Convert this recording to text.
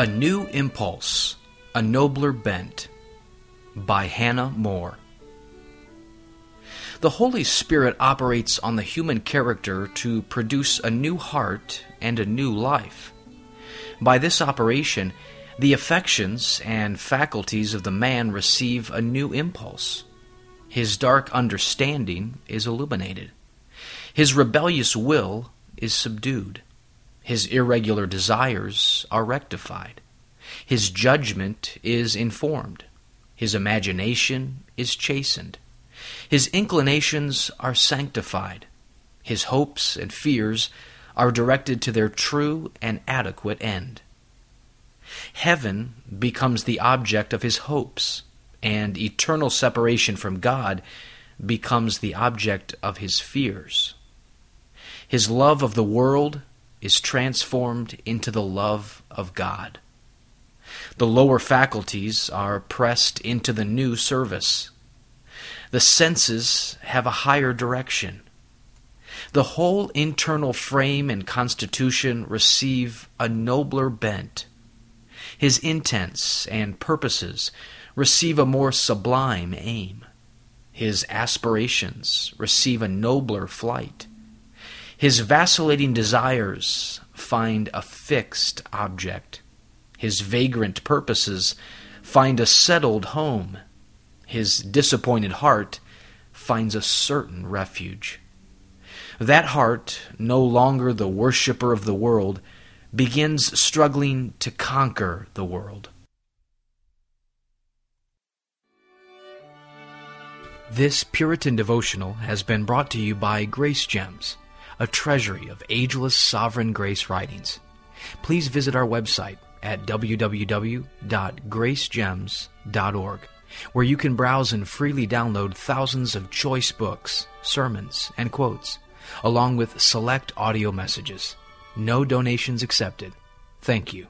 A New Impulse, A Nobler Bent by Hannah More. The Holy Spirit operates on the human character to produce a new heart and a new life. By this operation, the affections and faculties of the man receive a new impulse. His dark understanding is illuminated. His rebellious will is subdued. His irregular desires are rectified. His judgment is informed. His imagination is chastened. His inclinations are sanctified. His hopes and fears are directed to their true and adequate end. Heaven becomes the object of his hopes, and eternal separation from God becomes the object of his fears. His love of the world is transformed into the love of God. The lower faculties are pressed into the new service. The senses have a higher direction. The whole internal frame and constitution receive a nobler bent. His intents and purposes receive a more sublime aim. His aspirations receive a nobler flight. His vacillating desires find a fixed object. His vagrant purposes find a settled home. His disappointed heart finds a certain refuge. That heart, no longer the worshipper of the world, begins struggling to conquer the world. This Puritan devotional has been brought to you by Grace Gems a treasury of ageless sovereign grace writings. Please visit our website at www.gracegems.org, where you can browse and freely download thousands of choice books, sermons, and quotes, along with select audio messages. No donations accepted. Thank you.